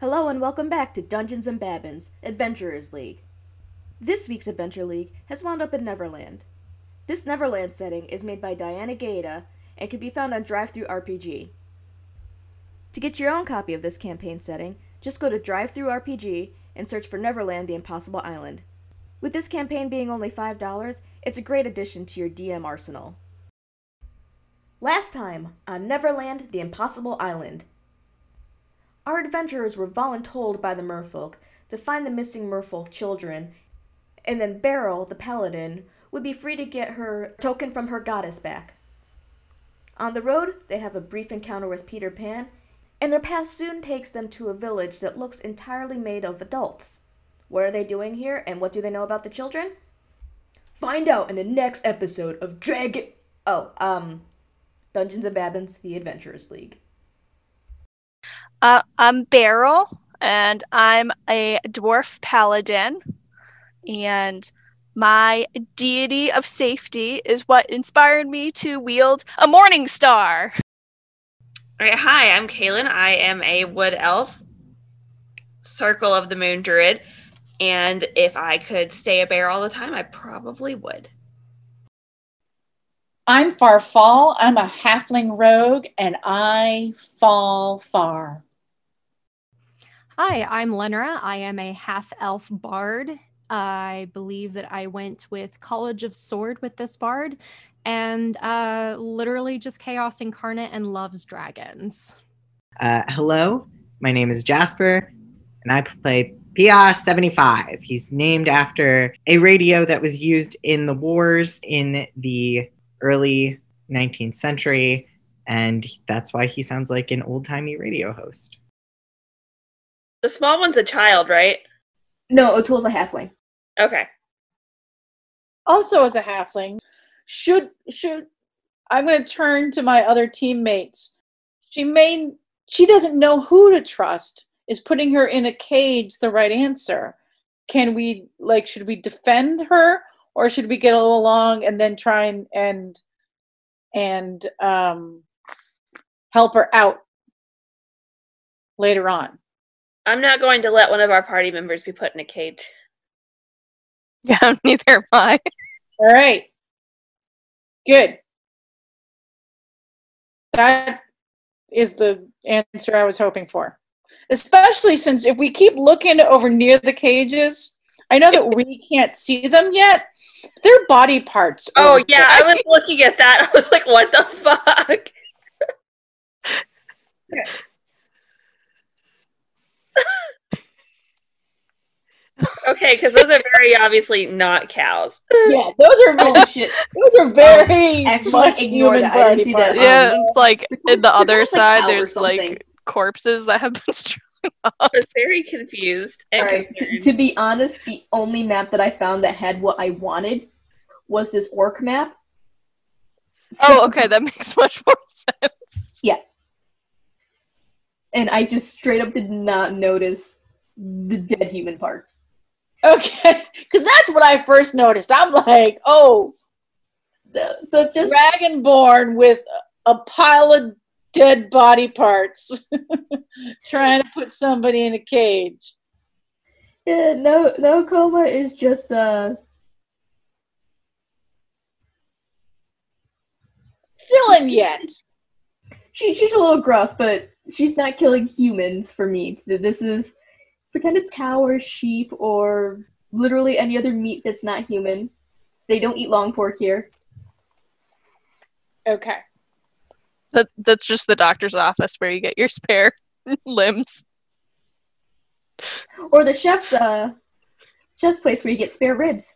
Hello and welcome back to Dungeons and Babbins Adventurers League. This week's Adventure League has wound up in Neverland. This Neverland setting is made by Diana Gaeta and can be found on Drive-Thru RPG. To get your own copy of this campaign setting, just go to Drive-Thru RPG and search for Neverland: The Impossible Island. With this campaign being only $5, it's a great addition to your DM arsenal. Last time on Neverland: The Impossible Island. Our adventurers were voluntold by the merfolk to find the missing merfolk children, and then Beryl, the paladin, would be free to get her token from her goddess back. On the road, they have a brief encounter with Peter Pan, and their path soon takes them to a village that looks entirely made of adults. What are they doing here, and what do they know about the children? Find out in the next episode of Dragon. Oh, um, Dungeons and Babbins: The Adventurers League. Uh, I'm Beryl, and I'm a dwarf paladin. And my deity of safety is what inspired me to wield a morning star. All right, hi, I'm Kaylin. I am a wood elf, Circle of the Moon Druid, and if I could stay a bear all the time, I probably would. I'm Farfall. I'm a halfling rogue, and I fall far. Hi, I'm Lenora. I am a half elf bard. I believe that I went with College of Sword with this bard and uh, literally just chaos incarnate and loves dragons. Uh, hello, my name is Jasper, and I play Pia 75. He's named after a radio that was used in the wars in the early 19th century, and that's why he sounds like an old timey radio host. The small one's a child, right? No, O'Toole's a halfling. Okay. Also, as a halfling, should should I'm going to turn to my other teammates. She may she doesn't know who to trust. Is putting her in a cage the right answer? Can we like should we defend her or should we get along and then try and and and um, help her out later on? I'm not going to let one of our party members be put in a cage. Yeah, neither am I. All right. Good. That is the answer I was hoping for. Especially since if we keep looking over near the cages, I know that we can't see them yet. Their body parts. Oh yeah, I was looking at that. I was like, what the fuck? Okay, because those are very obviously not cows. Yeah, those are Holy shit. those are very Actually, much human that. Body see that. parts. Yeah, Um, like in the other almost like side, there's like corpses that have been strung I was very confused and Alright, t- to be honest, the only map that I found that had what I wanted was this orc map. So- Oh, okay, that makes much more sense. And I just straight up did not notice the dead human parts. Okay, because that's what I first noticed. I'm like, oh, So just dragonborn with a pile of dead body parts, trying to put somebody in a cage. yeah, no no coma is just uh Still in yet. She, she's a little gruff, but she's not killing humans for meat. This is pretend it's cow or sheep or literally any other meat that's not human. They don't eat long pork here. Okay. That that's just the doctor's office where you get your spare limbs. Or the chef's uh chef's place where you get spare ribs.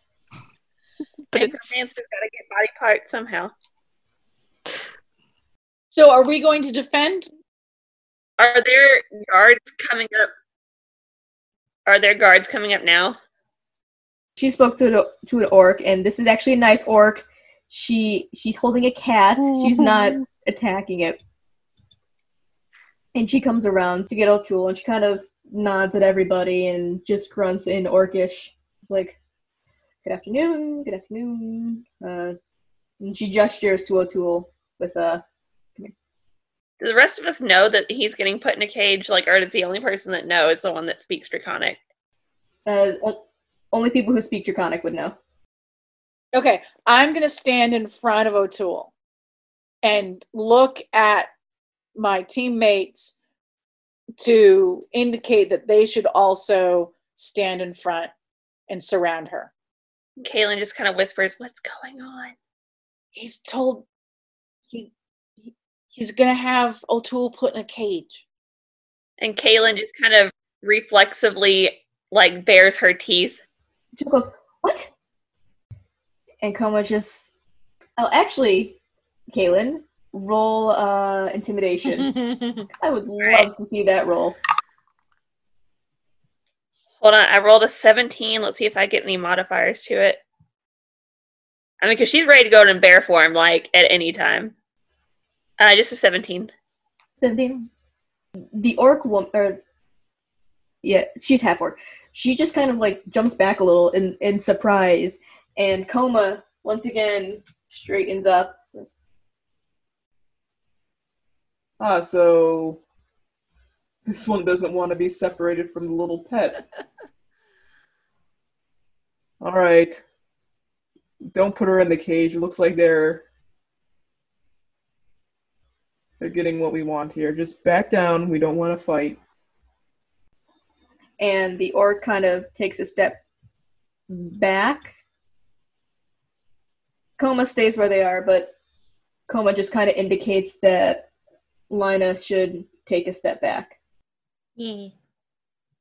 But it's, Necromancer's gotta get body parts somehow. So are we going to defend? Are there guards coming up? Are there guards coming up now? She spoke to the, to an orc, and this is actually a nice orc. She she's holding a cat. She's not attacking it. And she comes around to get O'Toole, and she kind of nods at everybody and just grunts in orcish. It's like, "Good afternoon, good afternoon." Uh, and she gestures to O'Toole with a Do the rest of us know that he's getting put in a cage? Like, or is the only person that knows the one that speaks Draconic? Uh, only people who speak Draconic would know. Okay, I'm going to stand in front of O'Toole and look at my teammates to indicate that they should also stand in front and surround her. Kaylin just kind of whispers, "What's going on?" He's told he, he he's going to have O'Toole put in a cage. And Kaylin just kind of reflexively like bares her teeth. Jill goes, What? And Coma just. Oh, actually, Kaylin, roll uh, intimidation. 'Cause I would Right. love to see that roll. Hold on, I rolled a 17. Let's see if I get any modifiers to it. I mean, because she's ready to go in bear form, like at any time. Uh, just a 17. 17. The orc woman, or. Yeah, she's half orc. She just kind of like jumps back a little in, in surprise, and Coma once again straightens up. Says, Ah, so this one doesn't want to be separated from the little pet. All right. Don't put her in the cage. It looks like they're they're getting what we want here. Just back down. We don't want to fight. and the orc kind of takes a step back. Coma stays where they are, but Coma just kind of indicates that Lina should take a step back. Yeah.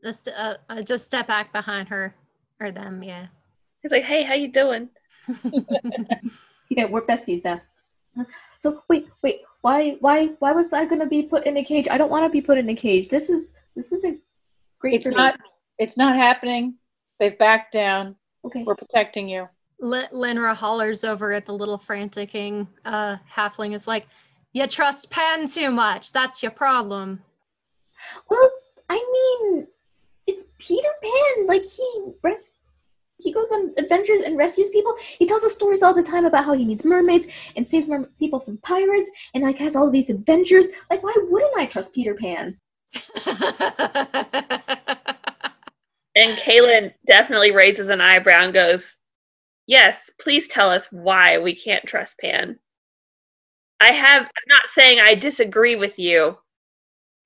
Just, uh, uh, just step back behind her or them, yeah. He's like, "Hey, how you doing?" Yeah, we're besties now. So wait, wait, why, why, why was I gonna be put in a cage? I don't want to be put in a cage. This is, this isn't great It's for me. not it's not happening. They've backed down. okay. We're protecting you. L- Linra hollers over at the little franticking uh, halfling. Is like, you trust Pan too much. That's your problem. Well, I mean, it's Peter Pan. Like he res- he goes on adventures and rescues people. He tells us stories all the time about how he meets mermaids and saves mer- people from pirates, and like has all these adventures. Like, why wouldn't I trust Peter Pan? And Kaylin definitely raises an eyebrow and goes, Yes, please tell us why we can't trust Pan. I have, I'm not saying I disagree with you,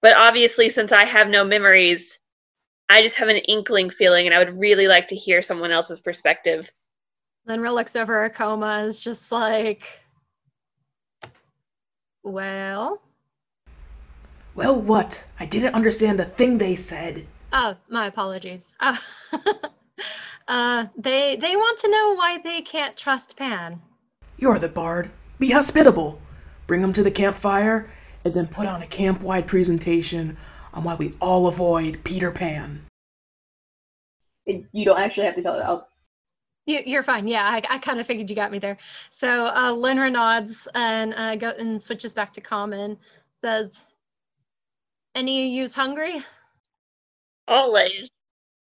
but obviously, since I have no memories, I just have an inkling feeling, and I would really like to hear someone else's perspective. Linra looks over at Coma, is just like, well, Well, what? I didn't understand the thing they said. oh, my apologies. Uh, uh, they they want to know why they can't trust Pan. You're the bard. Be hospitable. Bring them to the campfire, and then put on a camp-wide presentation on why we all avoid Peter Pan. It, you don't actually have to tell it out. You, you're fine. Yeah, I, I kind of figured you got me there. So uh, Linra nods and uh, go and switches back to common. Says, "Any of you's hungry?" Always.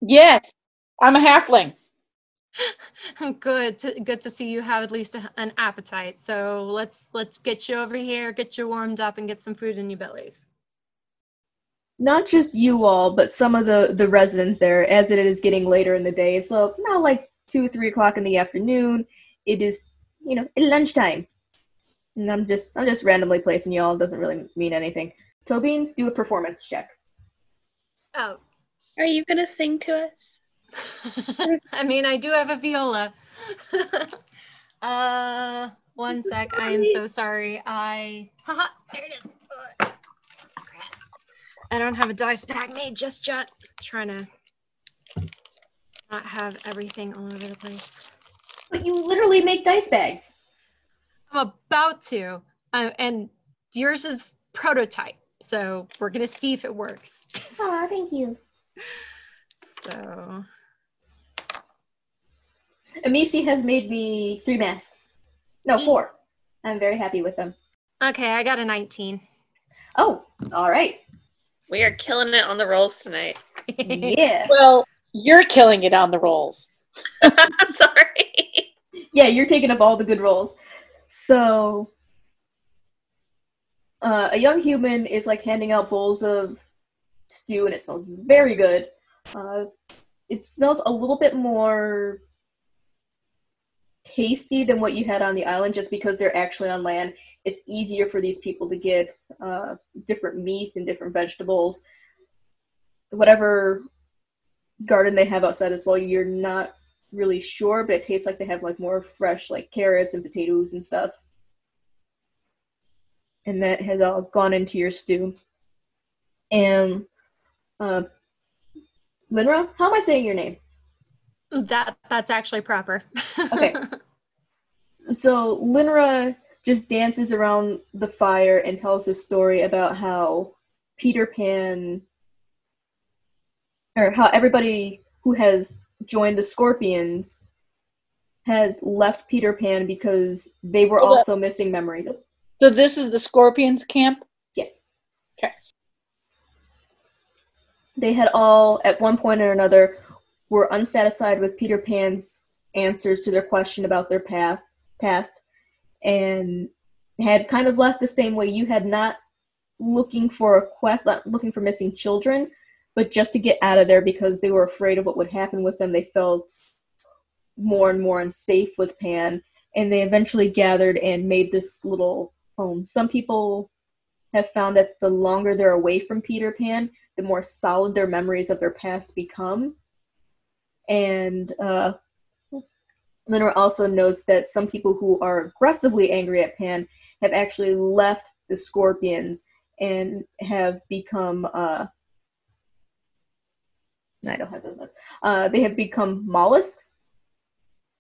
Yes. I'm a halfling. good. To, good to see you have at least a, an appetite. So let's let's get you over here, get you warmed up, and get some food in your bellies. Not just you all, but some of the the residents there. As it is getting later in the day, it's uh, now like two, three o'clock in the afternoon. It is, you know, lunchtime. And I'm just, I'm just randomly placing y'all. It doesn't really mean anything. Tobines, do a performance check. Oh. Are you going to sing to us? I mean, I do have a viola. uh, one sec. I am so sorry. I haha, there it is. I don't have a dice bag made just yet. Trying to not have everything all over the place. But you literally make dice bags. I'm about to, uh, and yours is prototype, so we're gonna see if it works. Aw, thank you. So Amisi has made me three masks. No, four. I'm very happy with them. okay, I got a 19. Oh, all right. We are killing it on the rolls tonight. Yeah. Well, you're killing it on the rolls. Sorry. yeah, you're taking up all the good rolls. So Uh, a young human is like handing out bowls of stew, and it smells very good. Uh, it smells a little bit more tasty than what you had on the island, just because they're actually on land. It's easier for these people to get uh, different meats and different vegetables. Whatever garden they have outside as well, you're not really sure, but it tastes like they have like more fresh like carrots and potatoes and stuff. And that has all gone into your stew. And uh Linra, how am I saying your name? That that's actually proper. Okay. So Linra just dances around the fire and tells this story about how Peter Pan or how everybody who has joined the Scorpions has left Peter Pan because they were Hold up. also missing memory. So this is the Scorpions camp. Yes. Okay. They had all, at one point or another, were unsatisfied with Peter Pan's answers to their question about their path, past, and had kind of left the same way you had not looking for a quest, not looking for missing children, but just to get out of there because they were afraid of what would happen with them. They felt more and more unsafe with Pan, and they eventually gathered and made this little home. Some people have found that the longer they're away from Peter Pan, the more solid their memories of their past become. And uh, Linor also notes that some people who are aggressively angry at Pan have actually left the Scorpions and have become. Uh, I don't have those notes. Uh, they have become mollusks.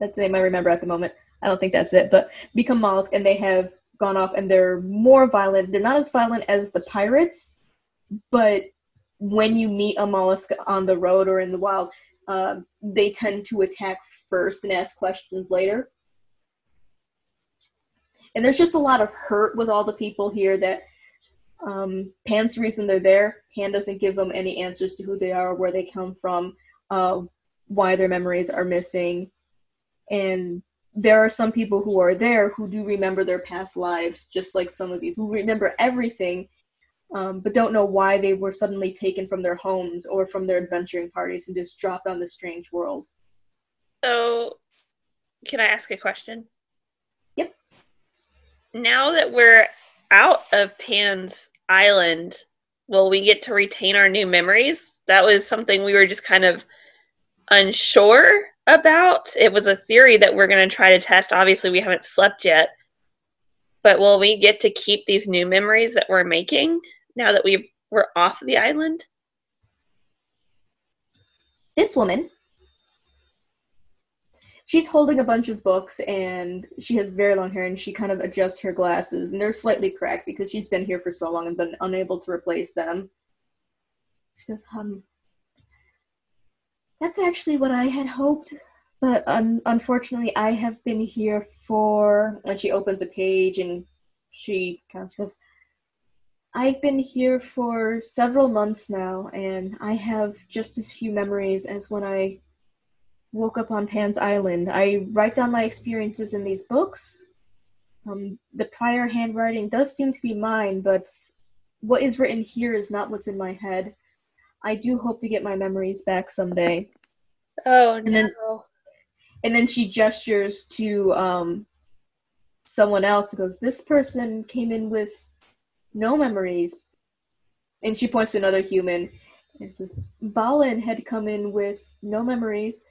That's the name I remember at the moment. I don't think that's it, but become mollusk, and they have gone off and they're more violent. They're not as violent as the pirates, but when you meet a mollusk on the road or in the wild, um, they tend to attack first and ask questions later. And there's just a lot of hurt with all the people here that um, Pan's the reason they're there. Pan doesn't give them any answers to who they are, where they come from, uh, why their memories are missing. And there are some people who are there who do remember their past lives, just like some of you, who remember everything, um, but don't know why they were suddenly taken from their homes or from their adventuring parties and just dropped on this strange world. So, can I ask a question? Yep. Now that we're out of Pan's Island, will we get to retain our new memories? That was something we were just kind of unsure about. It was a theory that we're going to try to test. Obviously, we haven't slept yet. But will we get to keep these new memories that we're making now that we we're off the island? This woman, she's holding a bunch of books and she has very long hair and she kind of adjusts her glasses and they're slightly cracked because she's been here for so long and been unable to replace them. She goes, um, that's actually what I had hoped, but un- unfortunately, I have been here for. And she opens a page and she kind of goes, I've been here for several months now, and I have just as few memories as when I woke up on Pan's Island. I write down my experiences in these books. Um, the prior handwriting does seem to be mine, but what is written here is not what's in my head. I do hope to get my memories back someday. Oh And then- no. And then she gestures to um, someone else and goes, This person came in with no memories. And she points to another human and says, Balin had come in with no memories.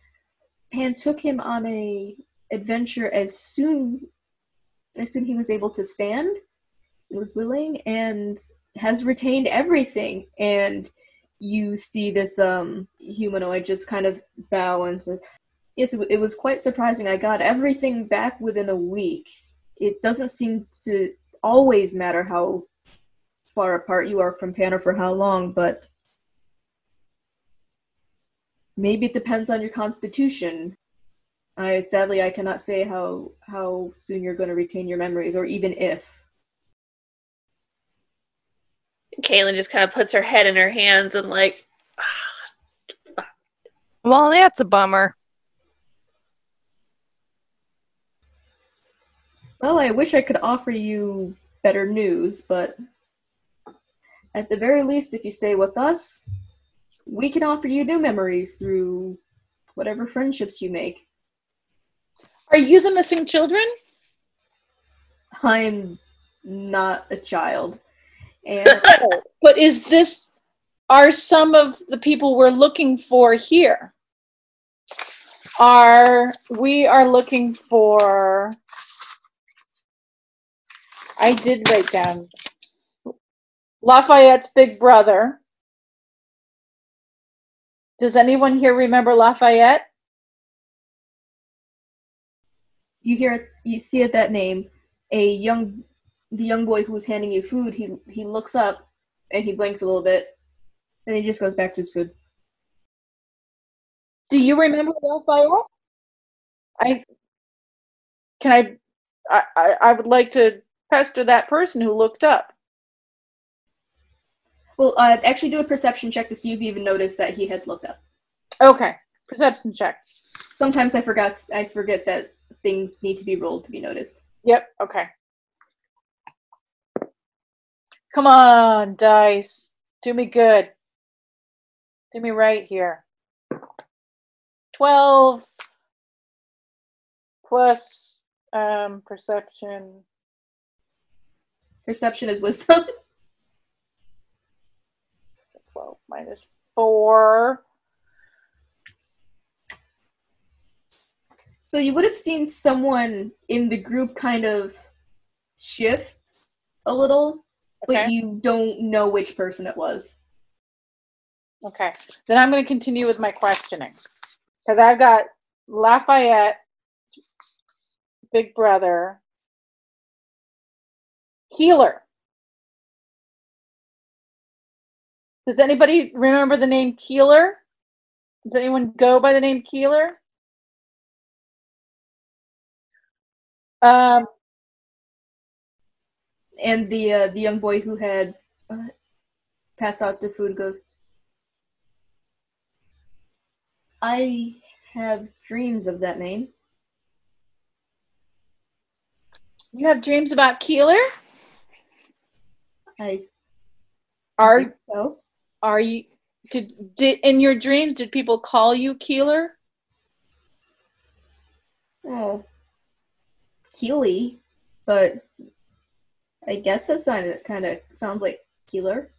Pan took him on a adventure as soon as soon he was able to stand and was willing and has retained everything. And you see this um humanoid just kind of bow and says, Yes, it, w- it was quite surprising. I got everything back within a week. It doesn't seem to always matter how far apart you are from Pan for how long, but maybe it depends on your constitution. I sadly I cannot say how how soon you're going to retain your memories, or even if. Kaylin just kind of puts her head in her hands and like, Well, that's a bummer. Well, I wish I could offer you better news, but At the very least, if you stay with us, we can offer you new memories through whatever friendships you make. Are you the missing children? I'm not a child. And but is this are some of the people we're looking for here? Are we are looking for I did write down Lafayette's big brother. Does anyone here remember Lafayette? you hear it, you see it that name, a young the young boy who's handing you food, he he looks up and he blinks a little bit. And he just goes back to his food. Do you remember Lafayette? I can I, I I would like to pester that person who looked up. Well, uh, actually do a perception check to see if you even noticed that he had looked up. Okay, perception check. Sometimes I forgot I forget that things need to be rolled to be noticed. Yep, okay. Come on, dice. Do me good. Do me right here. 12 plus um, perception. Perception is wisdom. 12 minus 4. so you would have seen someone in the group kind of shift a little, but you don't know which person it was. Okay. Then I'm going to continue with my questioning. Because I've got Lafayette, big brother, Keeler. Does anybody remember the name Keeler? Does anyone go by the name Keeler? Um, And the uh, the young boy who had uh, passed out the food goes, I have dreams of that name. you have dreams about Keeler? I Are so. Are you did did in your dreams did people call you Keeler? Oh, Keely, but I guess that it. kind of sounds like Keeler.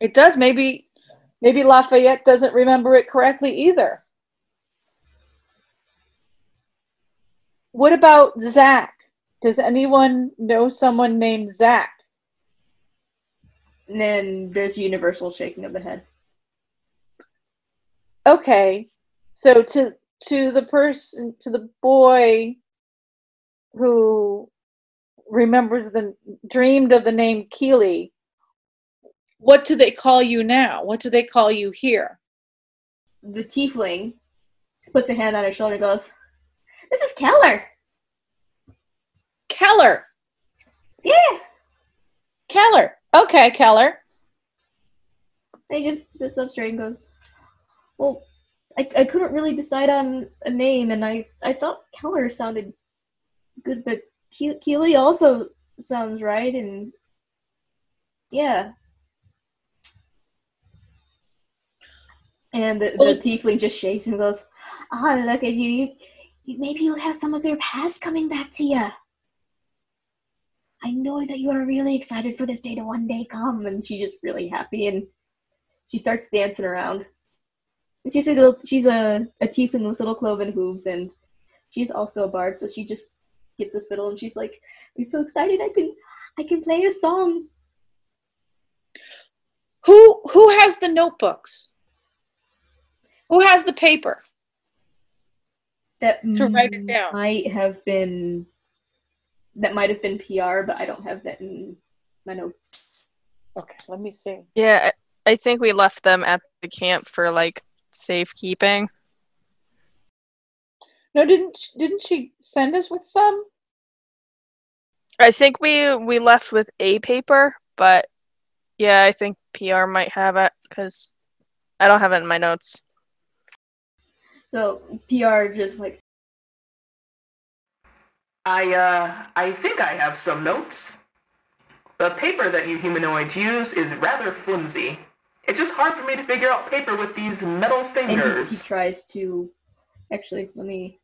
It does. Maybe maybe Lafayette doesn't remember it correctly either. What about Zach? Does anyone know someone named Zach? Then there's universal shaking of the head. Okay. So to to the person to the boy who remembers the dreamed of the name Keely, what do they call you now? What do they call you here? The tiefling puts a hand on her shoulder and goes, This is Keller. Keller. Yeah. Keller. Okay, Keller. He just sits up straight and goes, Well, I, I couldn't really decide on a name, and I, I thought Keller sounded good, but Ke- Keely also sounds right, and yeah. And the, the Well- tiefling just shakes and goes, Ah, look at you. you. you- Maybe you'll have some of your past coming back to you. I know that you are really excited for this day to one day come. And she's just really happy and she starts dancing around. And she's a little, she's a, a tiefling with little cloven hooves and she's also a bard, so she just gets a fiddle and she's like, I'm so excited I can I can play a song. Who who has the notebooks? Who has the paper? That To write it down. might have been that might have been PR, but I don't have that in my notes. Okay, let me see. Yeah, I I think we left them at the camp for like safekeeping. No, didn't sh- didn't she send us with some? I think we we left with a paper, but yeah, I think PR might have it because I don't have it in my notes. So PR just like I uh I think I have some notes. the paper that you humanoids use is rather flimsy. It's just hard for me to figure out paper with these metal And he, he tries to. Actually, let me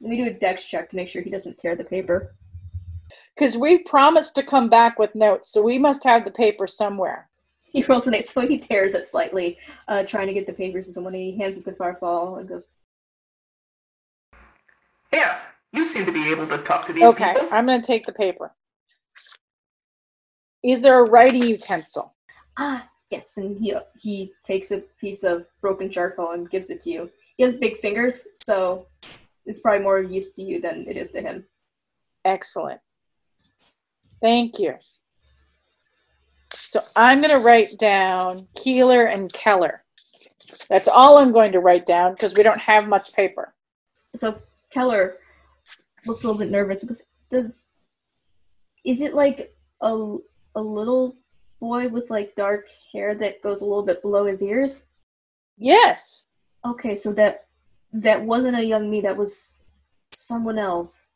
let me do a dex check to make sure he doesn't tear the paper. Because we promised to come back with notes, so we must have the paper somewhere. He rolls an eight, so he tears it slightly, uh, trying to get the papers to someone. He hands it to Farfall and goes, Yeah, you seem to be able to talk to these Okay, people. I'm going to take the paper. Is there a writing utensil? "Ah, yes." And he he takes a piece of broken charcoal and gives it to you. He has big fingers, so it's probably more use to you than it is to him. Excellent. Thank you. So I'm going to write down Keeler and Keller. That's all I'm going to write down because we don't have much paper. So Keller looks a little bit nervous. Goes, Does is it like a a little boy with like dark hair that goes a little bit below his ears? Yes. Okay, so that that wasn't a young me. That was someone else.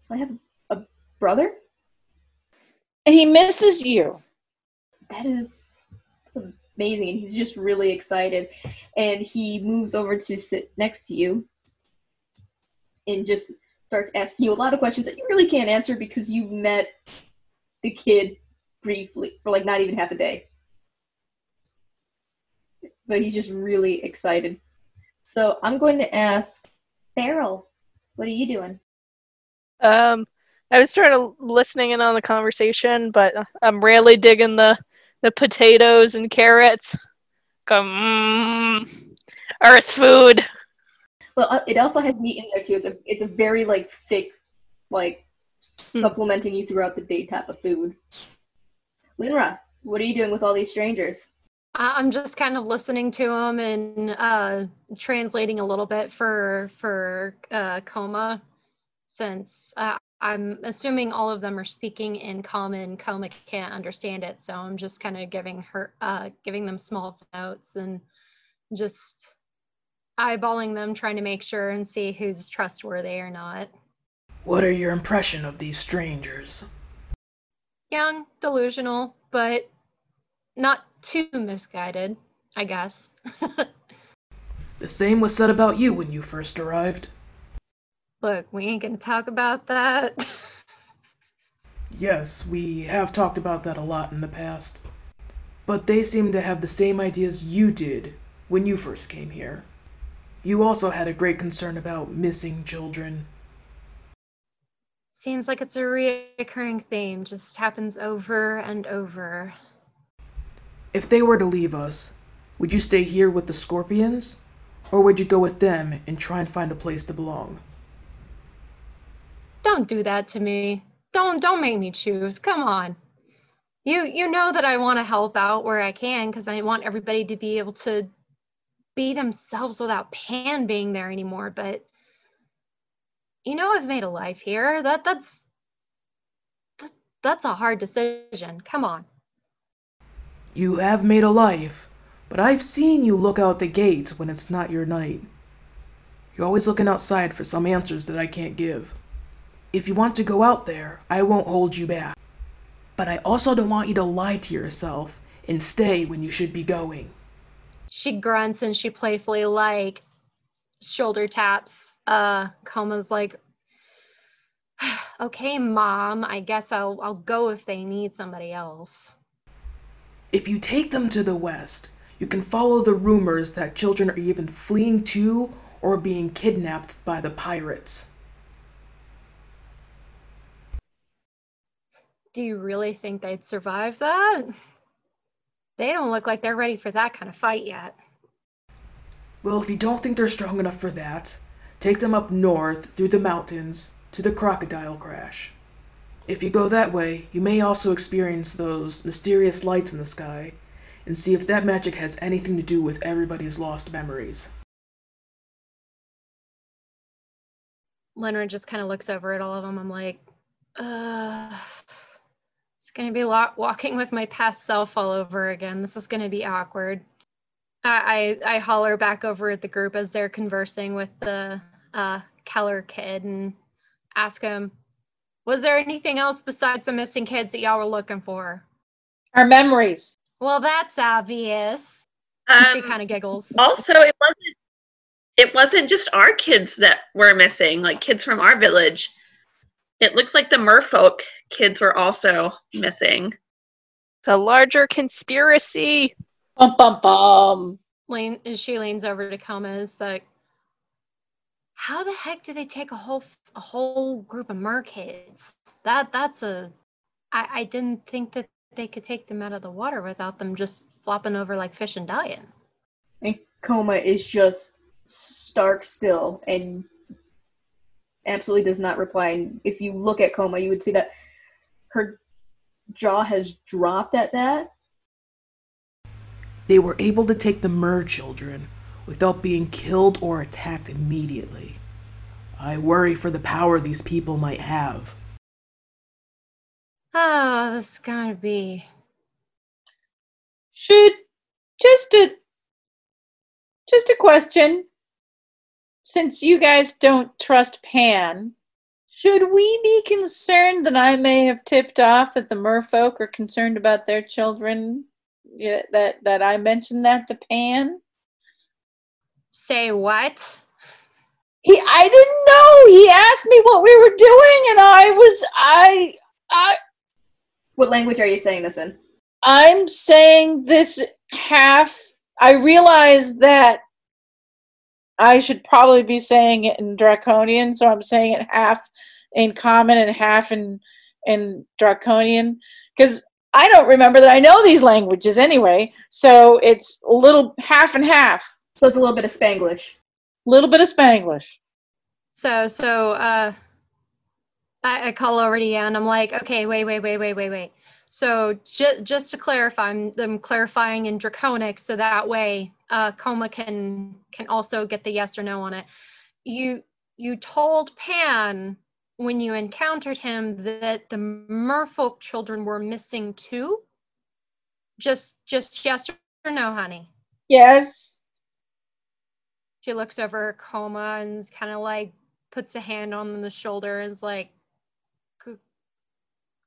So I have a brother. And he misses you. That is that's amazing, and he's just really excited. And he moves over to sit next to you, and just starts asking you a lot of questions that you really can't answer because you met the kid briefly for like not even half a day. But he's just really excited. So I'm going to ask Beryl, what are you doing? Um, I was sort of listening in on the conversation, but I'm really digging the the potatoes and carrots. Come, mm, earth food. Well, uh, it also has meat in there too. It's a it's a very like thick, like supplementing you throughout the day type of food. Linra, what are you doing with all these strangers? I- I'm just kind of listening to them and uh, translating a little bit for for uh, Coma, since uh, I'm assuming all of them are speaking in common. Coma can't understand it, so I'm just kind of giving her uh, giving them small notes and just eyeballing them, trying to make sure and see who's trustworthy or not. What are your impression of these strangers? Young, delusional, but not too misguided, I guess. The same was said about you when you first arrived. Look, we ain't gonna talk about that. Yes, we have talked about that a lot in the past. But they seem to have the same ideas you did when you first came here. You also had a great concern about missing children. Seems like it's a reoccurring theme, just happens over and over. If they were to leave us, would you stay here with the Scorpions? Or would you go with them and try and find a place to belong? Don't do that to me. Don't don't make me choose. Come on. You you know that I want to help out where I can because I want everybody to be able to be themselves without Pan being there anymore. But you know I've made a life here. That that's that, that's a hard decision. Come on. You have made a life, but I've seen you look out the gates when it's not your night. You're always looking outside for some answers that I can't give. If you want to go out there, I won't hold you back. But I also don't want you to lie to yourself and stay when you should be going. She grunts and she playfully like shoulder taps. Uh Coma's like okay, mom, I guess I'll I'll go if they need somebody else. If you take them to the west, you can follow the rumors that children are even fleeing to or being kidnapped by the pirates. Do you really think they'd survive that? They don't look like they're ready for that kind of fight yet. Well, if you don't think they're strong enough for that, take them up north through the mountains to the crocodile crash. If you go that way, you may also experience those mysterious lights in the sky and see if that magic has anything to do with everybody's lost memories. Leonard just kind of looks over at all of them. I'm like, uh, it's going to be a lot walking with my past self all over again. This is going to be awkward. I, I, I holler back over at the group as they're conversing with the uh, Keller kid and ask him, Was there anything else besides the missing kids that y'all were looking for? Our memories. Well, that's obvious. she Um, kind of giggles. also, it wasn't. It wasn't just our kids that were missing, like kids from our village. It looks like the merfolk kids were also missing. It's a larger conspiracy. Bum bum bum. Lean, she leans over to Coma. Is like, how the heck do they take a whole a whole group of merkids? That that's a. I I didn't think that they could take them out of the water without them just flopping over like fish and dying. And Coma is just stark still and absolutely does not reply. And if you look at Coma, you would see that her jaw has dropped at that. They were able to take the Mer children without being killed or attacked immediately. I worry for the power these people might have. Oh, this is gonna be. Should just a just a question. Since you guys don't trust Pan, should we be concerned that I may have tipped off that the merfolk are concerned about their children? Yeah, that that I mentioned that to Pan. Say what? He, I didn't know. He asked me what we were doing, and I was, I, I, What language are you saying this in? I'm saying this half. I realize that I should probably be saying it in Draconian, so I'm saying it half in Common and half in in Draconian because I don't remember that I know these languages anyway. So it's a little half and half, So it's a little bit of Spanglish. a little bit of Spanglish. So so uh, I, I call over to Yan. I'm like, okay, wait, wait, wait, wait, wait, wait. So ju- just to clarify, I'm, I'm clarifying in Draconic, so that way uh, Coma can can also get the yes or no on it. You you told Pan when you encountered him that the Merfolk children were missing too. Just just yes or no, honey. Yes. She looks over her Coma and kind of like puts a hand on the shoulder and is like,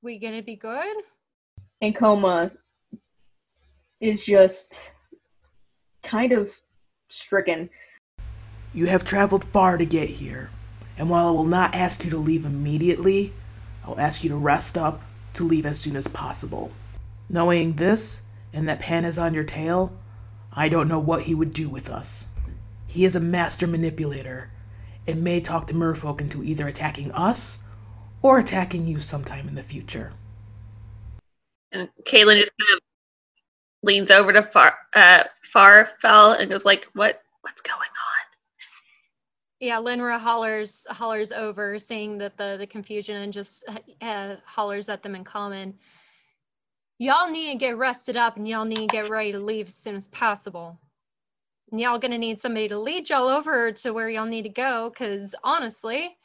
"We gonna be good?" And Coma is just kind of stricken. You have traveled far to get here, and while I will not ask you to leave immediately, I'll ask you to rest up to leave as soon as possible. Knowing this, and that Pan is on your tail, I don't know what he would do with us. He is a master manipulator, and may talk the merfolk into either attacking us or attacking you sometime in the future. And Kaylin just kind of leans over to Far uh, Farfall and goes like, "What? What's going on?" Yeah, Linra hollers hollers over, seeing that the the confusion, and just uh, hollers at them in common. Y'all need to get rested up, and y'all need to get ready to leave as soon as possible. And y'all gonna need somebody to lead y'all over to where y'all need to go, because honestly,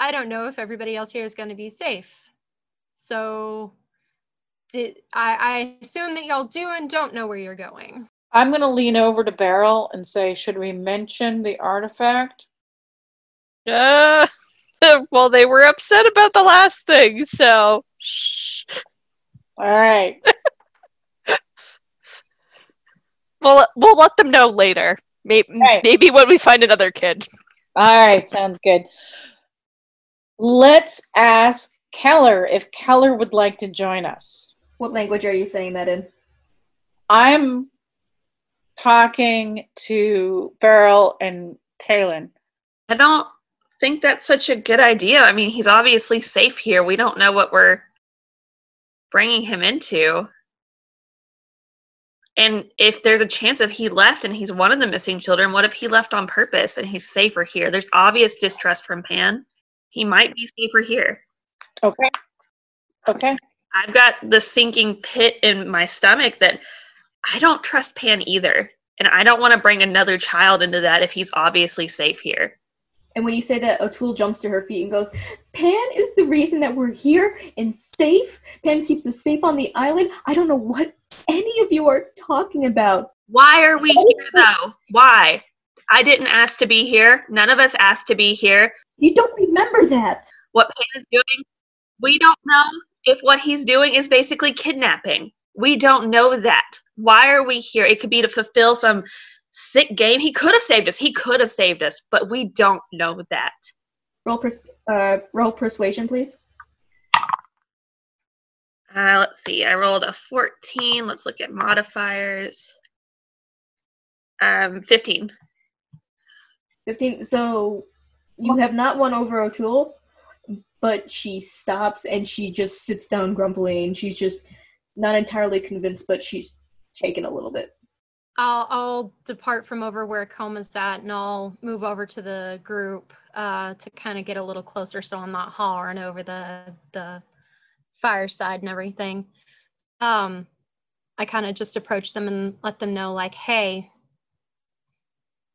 I don't know if everybody else here is gonna be safe. So, did I, I assume that y'all do and don't know where you're going? I'm going to lean over to Beryl and say, should we mention the artifact? Uh, well, they were upset about the last thing, so shh. All right. We'll we'll let them know later. Maybe Right. maybe when we find another kid. All right. Sounds good. Let's ask Keller if Keller would like to join us. What language are you saying that in? I'm talking to Beryl and Kaylin. I don't think that's such a good idea. I mean, he's obviously safe here. We don't know what we're bringing him into. And if there's a chance if he left and he's one of the missing children, what if he left on purpose and he's safer here? There's obvious distrust from Pan. He might be safer here. Okay. Okay. I've got the sinking pit in my stomach that I don't trust Pan either. And I don't want to bring another child into that if he's obviously safe here. And when you say that, O'Toole jumps to her feet and goes, Pan is the reason that we're here and safe. Pan keeps us safe on the island. I don't know what any of you are talking about. Why are we here though? Why? I didn't ask to be here. None of us asked to be here. You don't remember that. What Pan is doing We don't know if what he's doing is basically kidnapping. We don't know that. Why are we here? It could be to fulfill some sick game. He could have saved us. He could have saved us, but we don't know that. Roll pers- uh, roll persuasion, please. Uh, let's see. I rolled a 14. Let's look at modifiers. Um, 15. 15. So you have not won over O'Toole, but she stops and she just sits down grumpily and she's just not entirely convinced, but she's shaken a little bit. I'll I'll depart from over where Coma's at and I'll move over to the group uh, to kind of get a little closer so I'm not hollering over the the fireside and everything. Um, I kind of just approach them and let them know like, hey,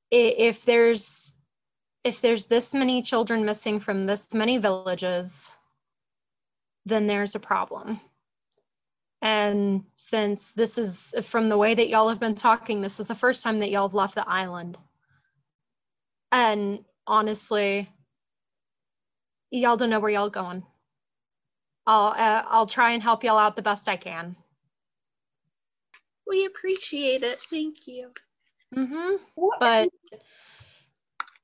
if there's if there's this many children missing from this many villages, then there's a problem. And since this is from the way that y'all have been talking, this is the first time that y'all have left the island. And honestly, y'all don't know where y'all going. I'll uh, I'll try and help y'all out the best I can. We appreciate it. Thank you. Mm-hmm. But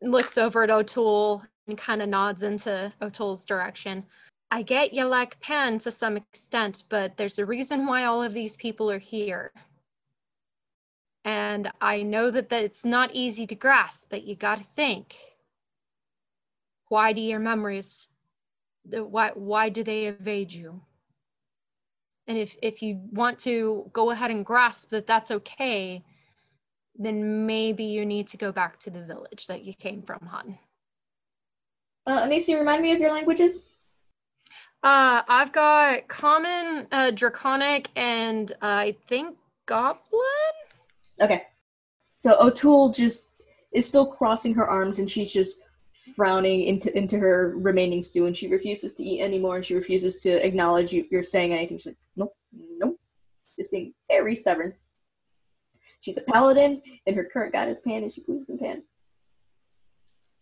looks over at O'Toole and kind of nods into O'Toole's direction. I get you like Pan to some extent, but there's a reason why all of these people are here. And I know that, that it's not easy to grasp, but you got to think. Why do your memories, why, why do they evade you? And if, if you want to go ahead and grasp that that's okay, then maybe you need to go back to the village that you came from, hon. Uh, Macy, remind me of your languages. Uh, I've got common, uh, draconic, and uh, I think goblin. Okay. So O'Toole just is still crossing her arms and she's just frowning into into her remaining stew and she refuses to eat anymore and she refuses to acknowledge you, you're saying anything. She's like, nope, nope. Just being very stubborn. She's a paladin and her current god is Pan and she believes in Pan.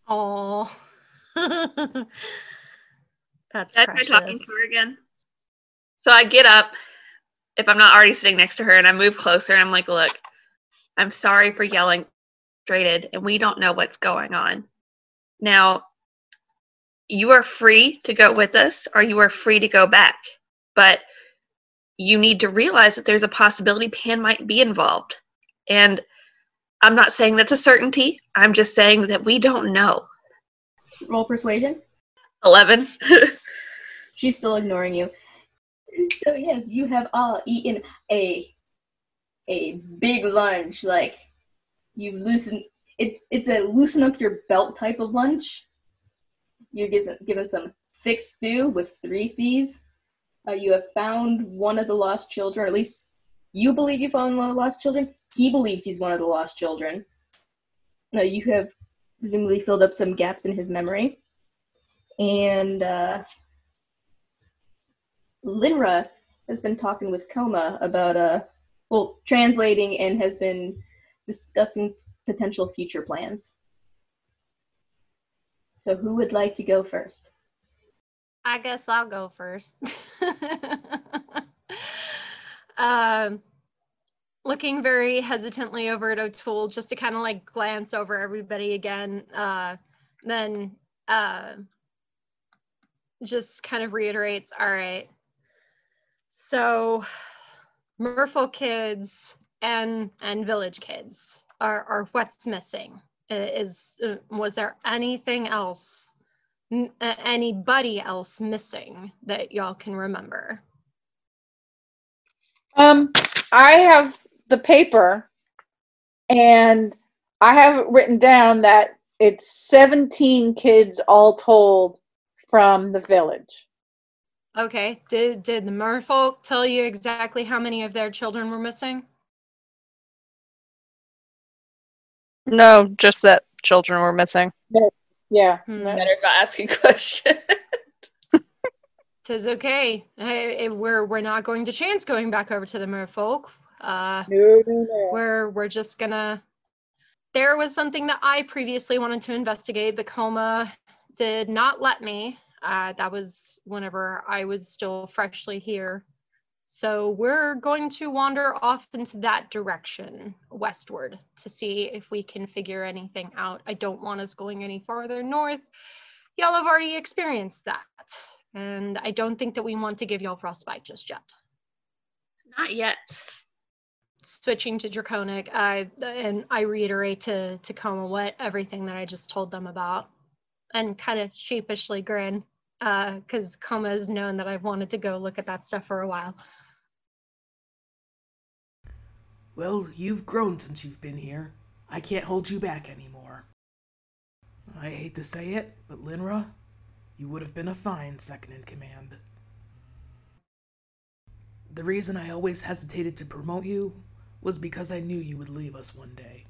Oh, that's Did I try talking to her again? So I get up, if I'm not already sitting next to her, and I move closer, and I'm like, look, I'm sorry for yelling frustrated, and we don't know what's going on. Now, you are free to go with us, or you are free to go back. But you need to realize that there's a possibility Pan might be involved. And I'm not saying that's a certainty. I'm just saying that we don't know. Roll persuasion. 11. She's still ignoring you. So yes, you have all eaten a a big lunch. Like you've loosened. It's it's a loosen up your belt type of lunch. You're given given some thick stew with three C's. Uh, you have found one of the lost children, or at least you believe you found one of the lost children. He believes he's one of the lost children. No, you have presumably filled up some gaps in his memory. And uh, Linra has been talking with Coma about uh well translating and has been discussing potential future plans. So who would like to go first? I guess I'll go first. um, looking very hesitantly over at O'Toole just to kind of like glance over everybody again. Uh, then uh, just kind of reiterates, all right. So Merfolk kids and and village kids are, are what's missing. Is uh, was there anything else anybody else missing that y'all can remember? Um, I have the paper, and I have it written down that it's 17 kids all told from the village. Okay. Did did the merfolk tell you exactly how many of their children were missing? No, just that children were missing. Yeah. Hmm. Better not asking questions. Tis okay. Hey, eh, we're we're not going to chance going back over to the merfolk. Uh, No, no, no. we're we're just gonna. There was something that I previously wanted to investigate, The Coma did not let me. Uh, that was whenever I was still freshly here. So we're going to wander off into that direction westward to see if we can figure anything out. I don't want us going any farther north. Y'all have already experienced that. And I don't think that we want to give y'all frostbite just yet. Not yet. Switching to Draconic, I and I reiterate to Tacoma what everything that I just told them about, and kind of sheepishly grin, because uh, Coma has known that I've wanted to go look at that stuff for a while. Well, you've grown since you've been here. I can't hold you back anymore. I hate to say it, but Linra, you would have been a fine second in command. The reason I always hesitated to promote you was because I knew you would leave us one day.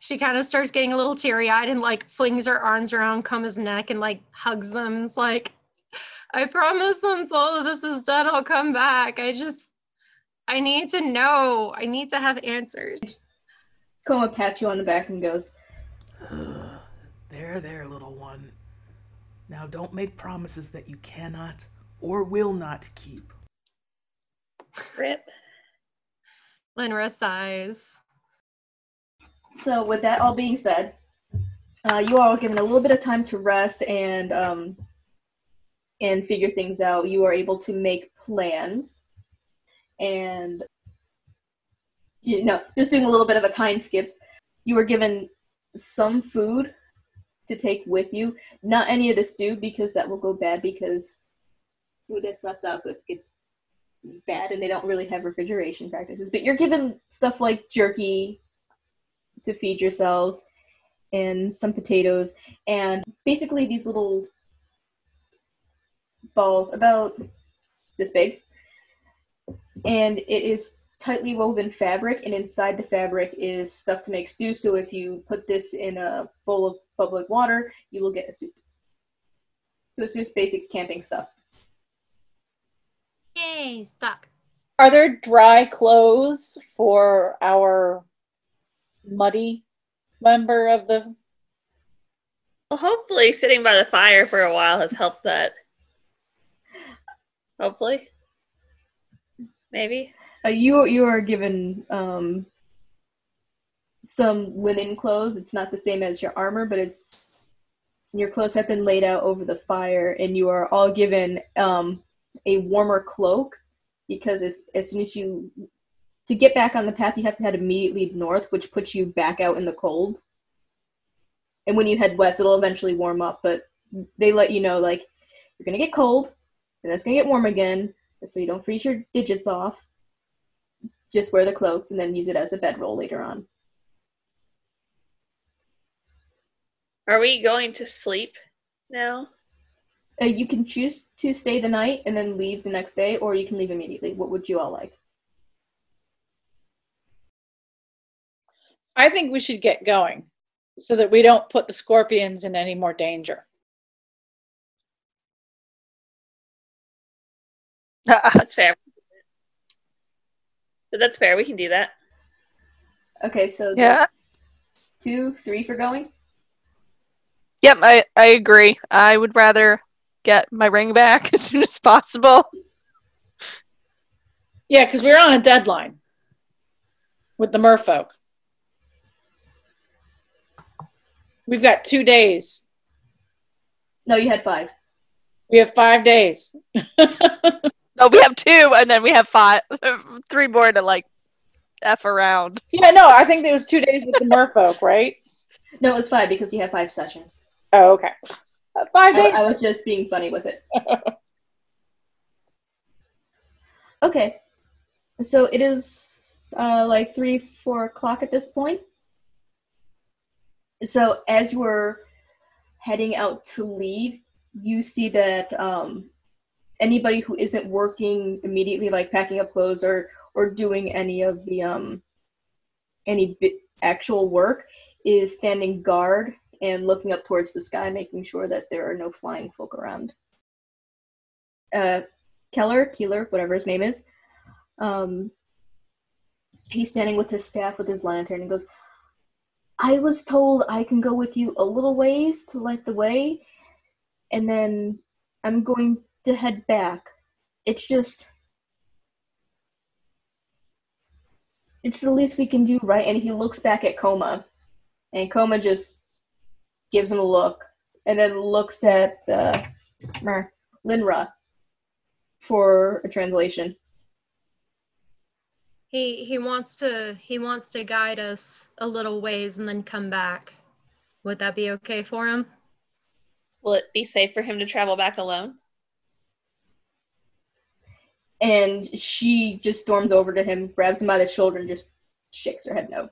She kind of starts getting a little teary eyed and like flings her arms around Kuma's neck and like hugs them. It's like, I promise once all of this is done, I'll come back. I just, I need to know. I need to have answers. Kuma pats you on the back and goes, There, there, little one. Now don't make promises that you cannot or will not keep. Rip. Linra sighs. So, with that all being said, uh, you all are given a little bit of time to rest and um, and figure things out. You are able to make plans, and you know, just doing a little bit of a time skip. You were given some food to take with you. Not any of the stew because that will go bad because food that's left out gets bad and they don't really have refrigeration practices. But you're given stuff like jerky to feed yourselves and some potatoes and basically these little balls about this big. And it is tightly woven fabric and inside the fabric is stuff to make stew. So if you put this in a bowl of bubbling water, you will get a soup. So it's just basic camping stuff. Yay, stuck. Are there dry clothes for our muddy member of the? Well, hopefully, sitting by the fire for a while has helped that. Hopefully, maybe. Uh, you you are given um, some linen clothes. It's not the same as your armor, but it's your clothes have been laid out over the fire, and you are all given um, a warmer cloak because as, as soon as you to get back on the path you have to head immediately north which puts you back out in the cold and when you head west it'll eventually warm up but they let you know like you're gonna get cold and it's gonna get warm again so you don't freeze your digits off just wear the cloaks and then use it as a bedroll later on are we going to sleep now uh, you can choose to stay the night and then leave the next day, or you can leave immediately. What would you all like? I think we should get going so that we don't put the scorpions in any more danger. that's fair. But that's fair. We can do that. Okay, so Yeah. that's two, three for going. Yep, I, I agree. I would rather get my ring back as soon as possible. Yeah, because we're on a deadline with the merfolk. We've got two days. No, you had five. We have five days. No, we have two, and then we have five, three more to like f around. Yeah, no, I think there was two days with the merfolk, right? No, it was five because you have five sessions. Oh, okay. Uh, five I, days. I was just being funny with it. okay, so it is uh, like three, four o'clock at this point. So as you were heading out to leave, you see that um, anybody who isn't working immediately, like packing up clothes or or doing any of the um, any bi- actual work, is standing guard and looking up towards the sky, making sure that there are no flying folk around. Uh, Keller, Keeler, whatever his name is, um, he's standing with his staff with his lantern and goes, I was told I can go with you a little ways to light the way. and then I'm going to head back. It's just. It's the least we can do, right? And he looks back at Coma, and Coma just gives him a look, and then looks at uh, Mer- Linra for a translation. He he wants to he wants to guide us a little ways and then come back. Would that be okay for him? Will it be safe for him to travel back alone? And she just storms over to him, grabs him by the shoulder, and just shakes her head no.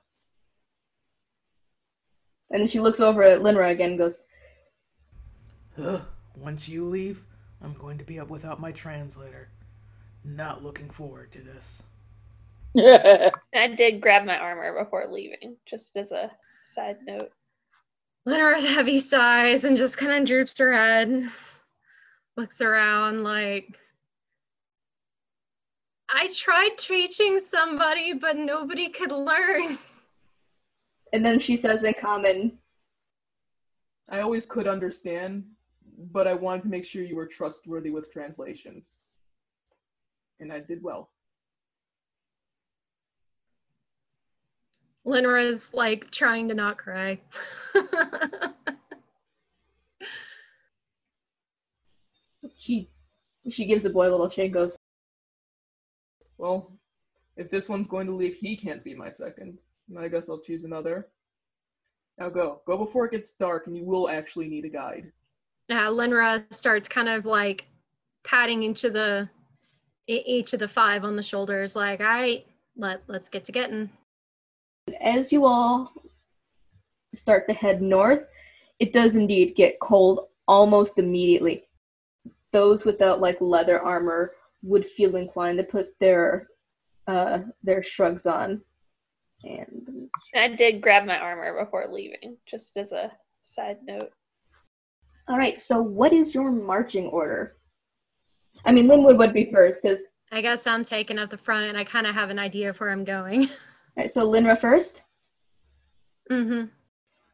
And then she looks over at Linra again and goes, Ugh, once you leave, I'm going to be up without my translator. Not looking forward to this. I did grab my armor before leaving, just as a side note. Lenora heavy sighs and just kind of droops her head, looks around like. I tried teaching somebody, but nobody could learn. and then she says in common, I always could understand, but I wanted to make sure you were trustworthy with translations. And I did well. Lenora's like trying to not cry. she she gives the boy a little shake, goes, Well, if this one's going to leave, he can't be my second. And I guess I'll choose another. Now go. Go before it gets dark, and you will actually need a guide. uh, Linra starts kind of like patting each of the each of the five on the shoulders, like, all right, let let's get to getting. as you all start to head north, it does indeed get cold almost immediately. Those without like leather armor would feel inclined to put their uh, their shrugs on. And I did grab my armor before leaving, just as a side note. all right, so what is your marching order? I mean, Linwood would be first because I guess I'm taking up the front, and I kind of have an idea of where I'm going. all right. So Linra first. mm-hmm.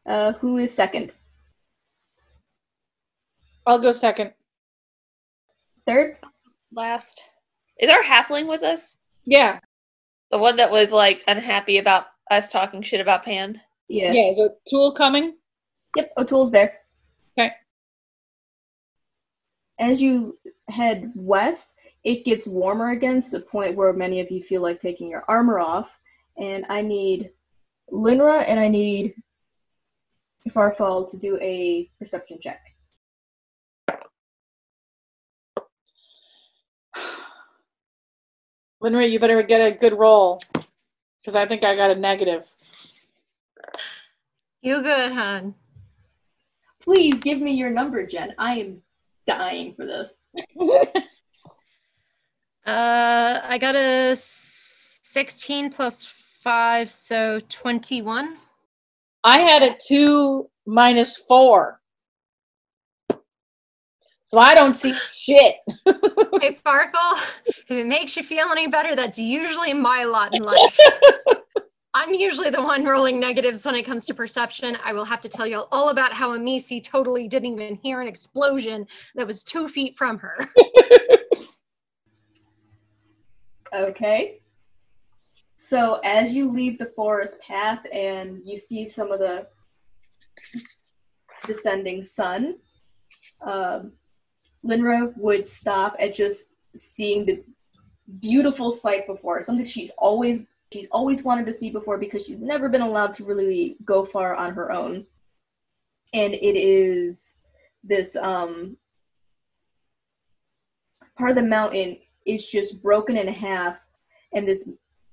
Uh, who is second? I'll go second. Third. Last. Is our halfling with us? Yeah. The one that was like unhappy about us talking shit about Pan? Yeah. Yeah. Is a tool coming? Yep. O'Toole's there. Okay. As you head west, it gets warmer again to the point where many of you feel like taking your armor off. And I need Linra and I need Farfall to do a perception check. Linry, you better get a good roll. Because I think I got a negative. You good, hon? Please give me your number, Jen. I am dying for this. Uh, I got a 16 plus 5, so 21. I had a two minus four. So I don't see shit. Hey, Farfall, if it makes you feel any better, that's usually my lot in life. I'm usually the one rolling negatives when it comes to perception. I will have to tell you all about how Amisi totally didn't even hear an explosion that was two feet from her. Okay. So as you leave the forest path and you see some of the descending sun, um, Linra would stop at just seeing the beautiful sight before something she's always she's always wanted to see before because she's never been allowed to really go far on her own. And it is this um part of the mountain is just broken in half and this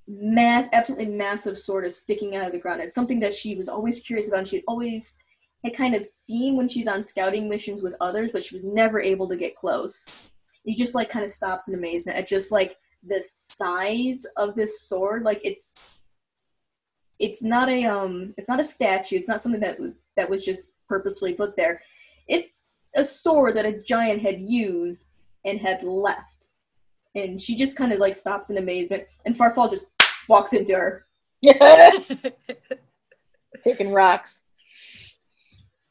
mass absolutely massive sword is sticking out of the ground. It's something that she was always curious about and she'd always had kind of seen when she's on scouting missions with others, but she was never able to get close. He just like kind of stops in amazement at just like the size of this sword. Like it's it's not a um it's not a statue. It's not something that that was just purposefully put there. It's a sword that a giant had used and had left. And she just kind of like stops in amazement and Farfall just walks into her. Taking rocks.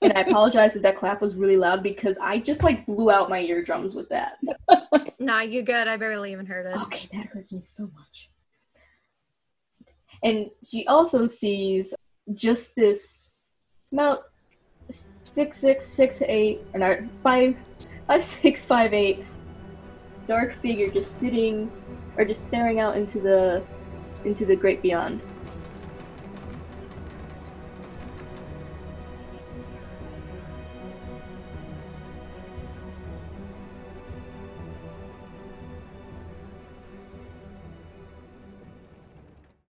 And I apologize if that clap was really loud because I just like blew out my eardrums with that. Nah, you good. I barely even heard it. Okay, that hurts me so much. And she also sees just this about six six six eight or not five five six five eight dark figure just sitting or just staring out into the into the great beyond.